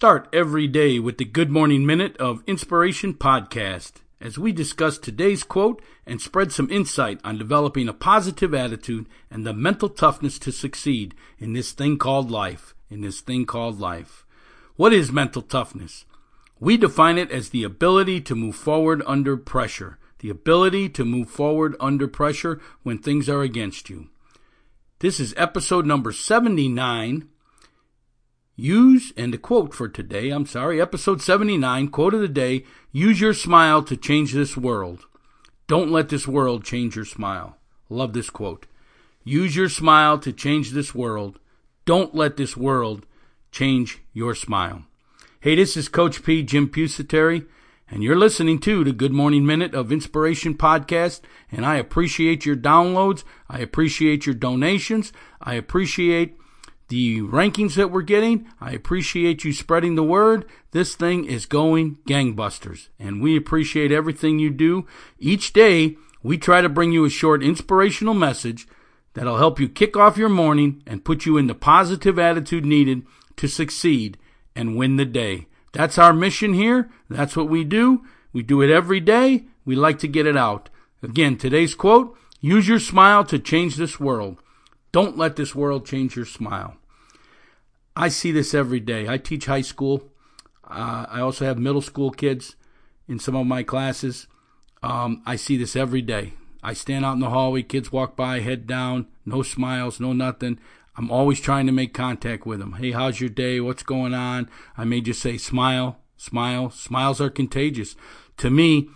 Start every day with the Good Morning Minute of Inspiration podcast as we discuss today's quote and spread some insight on developing a positive attitude and the mental toughness to succeed in this thing called life. In this thing called life. What is mental toughness? We define it as the ability to move forward under pressure, the ability to move forward under pressure when things are against you. This is episode number 79 Use, and the quote for today, I'm sorry, episode 79, quote of the day use your smile to change this world. Don't let this world change your smile. Love this quote. Use your smile to change this world. Don't let this world change your smile. Hey, this is Coach P, Jim Pusateri, and you're listening to the Good Morning Minute of Inspiration podcast. And I appreciate your downloads. I appreciate your donations. I appreciate the rankings that we're getting. I appreciate you spreading the word. This thing is going gangbusters, and we appreciate everything you do. Each day, we try to bring you a short inspirational message that'll help you kick off your morning and put you in the positive attitude needed to succeed and win the day. That's our mission here. That's what we do. We do it every day. We like to get it out. Again, today's quote use your smile to change this world. Don't let this world change your smile. I see this every day. I teach high school. Uh, I also have middle school kids in some of my classes. Um, I see this every day. I stand out in the hallway, kids walk by, head down, no smiles, no nothing. I'm always trying to make contact with them. Hey, how's your day? What's going on? I may just say, smile, smile. Smiles are contagious. To me,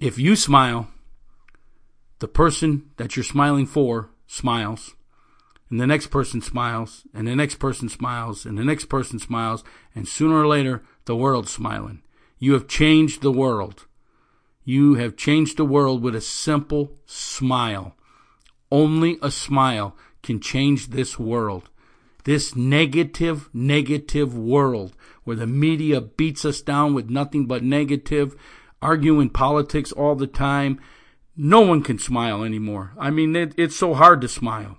if you smile, the person that you're smiling for smiles and the next person smiles, and the next person smiles, and the next person smiles, and sooner or later, the world's smiling. You have changed the world. You have changed the world with a simple smile. Only a smile can change this world. This negative, negative world where the media beats us down with nothing but negative, arguing politics all the time. No one can smile anymore. I mean, it, it's so hard to smile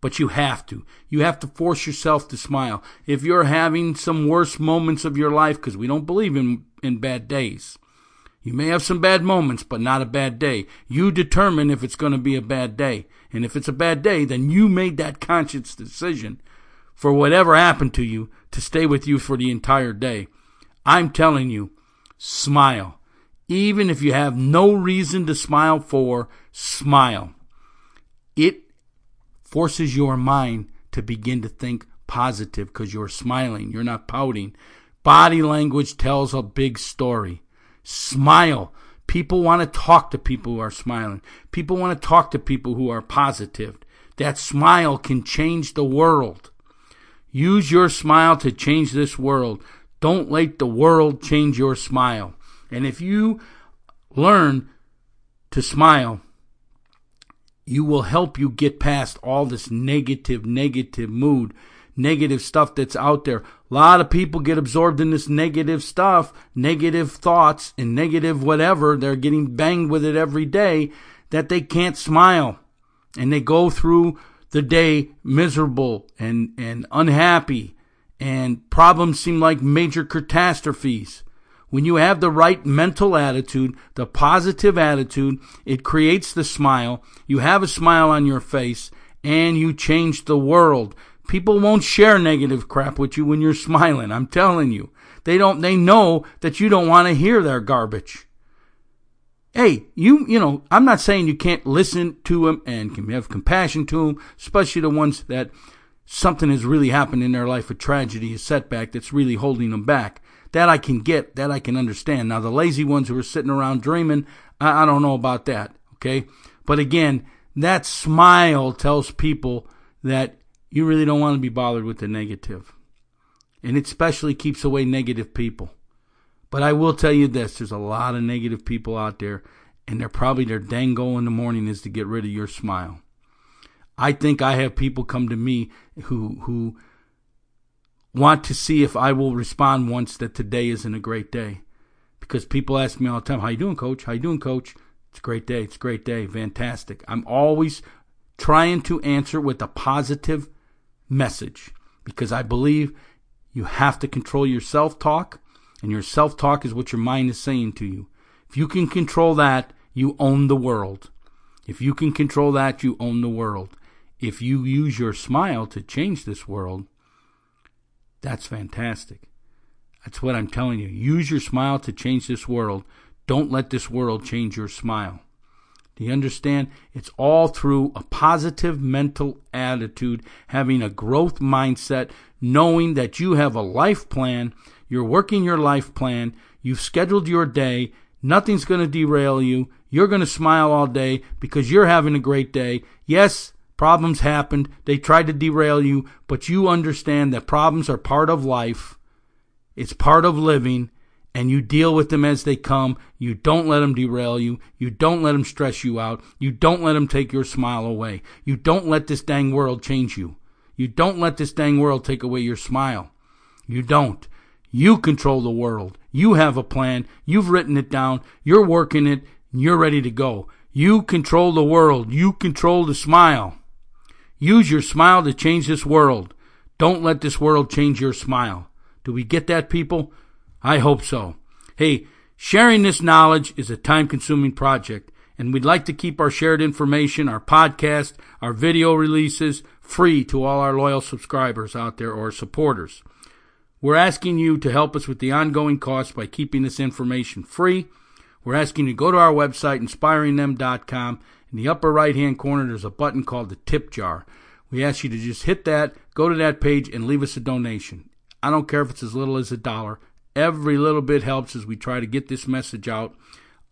but you have to. You have to force yourself to smile. If you're having some worst moments of your life, because we don't believe in, in bad days, you may have some bad moments, but not a bad day. You determine if it's going to be a bad day. And if it's a bad day, then you made that conscious decision for whatever happened to you to stay with you for the entire day. I'm telling you, smile. Even if you have no reason to smile for, smile. It forces your mind to begin to think positive because you're smiling, you're not pouting. Body language tells a big story. Smile. People want to talk to people who are smiling. People want to talk to people who are positive. That smile can change the world. Use your smile to change this world. Don't let the world change your smile. And if you learn to smile, you will help you get past all this negative, negative mood, negative stuff that's out there. A lot of people get absorbed in this negative stuff, negative thoughts, and negative whatever. They're getting banged with it every day that they can't smile. And they go through the day miserable and, and unhappy, and problems seem like major catastrophes. When you have the right mental attitude, the positive attitude, it creates the smile. You have a smile on your face and you change the world. People won't share negative crap with you when you're smiling. I'm telling you. They don't, they know that you don't want to hear their garbage. Hey, you, you know, I'm not saying you can't listen to them and can have compassion to them, especially the ones that something has really happened in their life, a tragedy, a setback that's really holding them back. That I can get, that I can understand. Now, the lazy ones who are sitting around dreaming, I, I don't know about that, okay? But again, that smile tells people that you really don't want to be bothered with the negative. And it especially keeps away negative people. But I will tell you this there's a lot of negative people out there, and they're probably their dang goal in the morning is to get rid of your smile. I think I have people come to me who who want to see if I will respond once that today isn't a great day. Because people ask me all the time, How you doing, coach? How you doing, coach? It's a great day. It's a great day. Fantastic. I'm always trying to answer with a positive message because I believe You have to control your self talk, and your self talk is what your mind is saying to you. If you can control that, you own the world. If you can control that, you own the world. If you use your smile to change this world, that's fantastic. That's what I'm telling you. Use your smile to change this world. Don't let this world change your smile. Do you understand? It's all through a positive mental attitude, having a growth mindset, knowing that you have a life plan, you're working your life plan, you've scheduled your day, nothing's going to derail you, you're going to smile all day because you're having a great day. Yes, problems happened, they tried to derail you, but you understand that problems are part of life, it's part of living, and you deal with them as they come. You don't let them derail you. You don't let them stress you out. You don't let them take your smile away. You don't let this dang world change you. You don't let this dang world take away your smile. You don't. You control the world. You have a plan. You've written it down. You're working it. You're ready to go. You control the world. You control the smile. Use your smile to change this world. Don't let this world change your smile. Do we get that, people? I hope so. Hey, sharing this knowledge is a time consuming project, and we'd like to keep our shared information, our podcast, our video releases free to all our loyal subscribers out there or supporters. We're asking you to help us with the ongoing costs by keeping this information free. We're asking you to go to our website, inspiringthem.com. In the upper right hand corner, there's a button called the tip jar. We ask you to just hit that, go to that page, and leave us a donation. I don't care if it's as little as a dollar. Every little bit helps as we try to get this message out.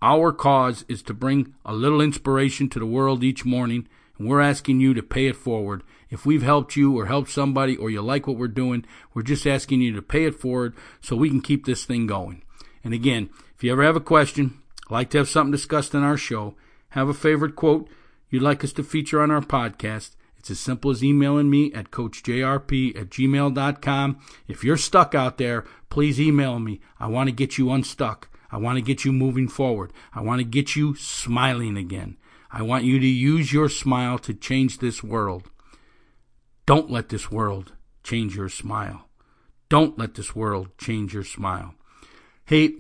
Our cause is to bring a little inspiration to the world each morning, and we're asking you to pay it forward. If we've helped you or helped somebody or you like what we're doing, we're just asking you to pay it forward so we can keep this thing going. And again, if you ever have a question, like to have something discussed in our show, have a favorite quote you'd like us to feature on our podcast, it's as simple as emailing me at coachjrp at gmail.com. If you're stuck out there, please email me. I want to get you unstuck. I want to get you moving forward. I want to get you smiling again. I want you to use your smile to change this world. Don't let this world change your smile. Don't let this world change your smile. Hey,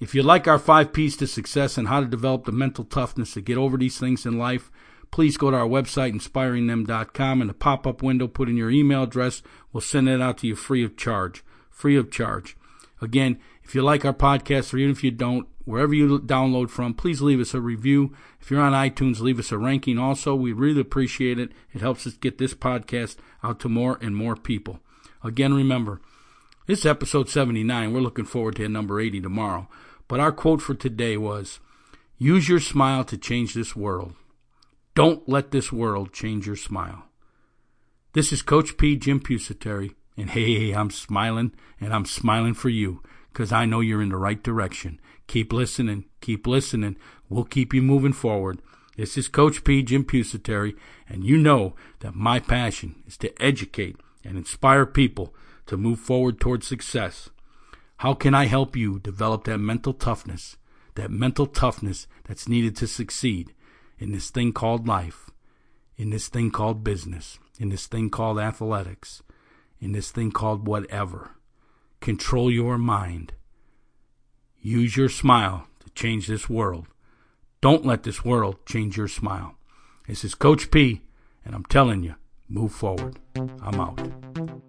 if you like our five P's to success and how to develop the mental toughness to get over these things in life, please go to our website, inspiringthem.com. and the pop up window, put in your email address. We'll send it out to you free of charge. Free of charge. Again, if you like our podcast, or even if you don't, wherever you download from, please leave us a review. If you're on iTunes, leave us a ranking also. We really appreciate it. It helps us get this podcast out to more and more people. Again, remember, this is episode 79. We're looking forward to number 80 tomorrow. But our quote for today was Use your smile to change this world. Don't let this world change your smile. This is Coach P. Jim Pusateri, and hey, I'm smiling, and I'm smiling for you, because I know you're in the right direction. Keep listening, keep listening. We'll keep you moving forward. This is Coach P. Jim Pusateri, and you know that my passion is to educate and inspire people to move forward towards success. How can I help you develop that mental toughness, that mental toughness that's needed to succeed? in this thing called life, in this thing called business, in this thing called athletics, in this thing called whatever. Control your mind. Use your smile to change this world. Don't let this world change your smile. This is Coach P, and I'm telling you, move forward. I'm out.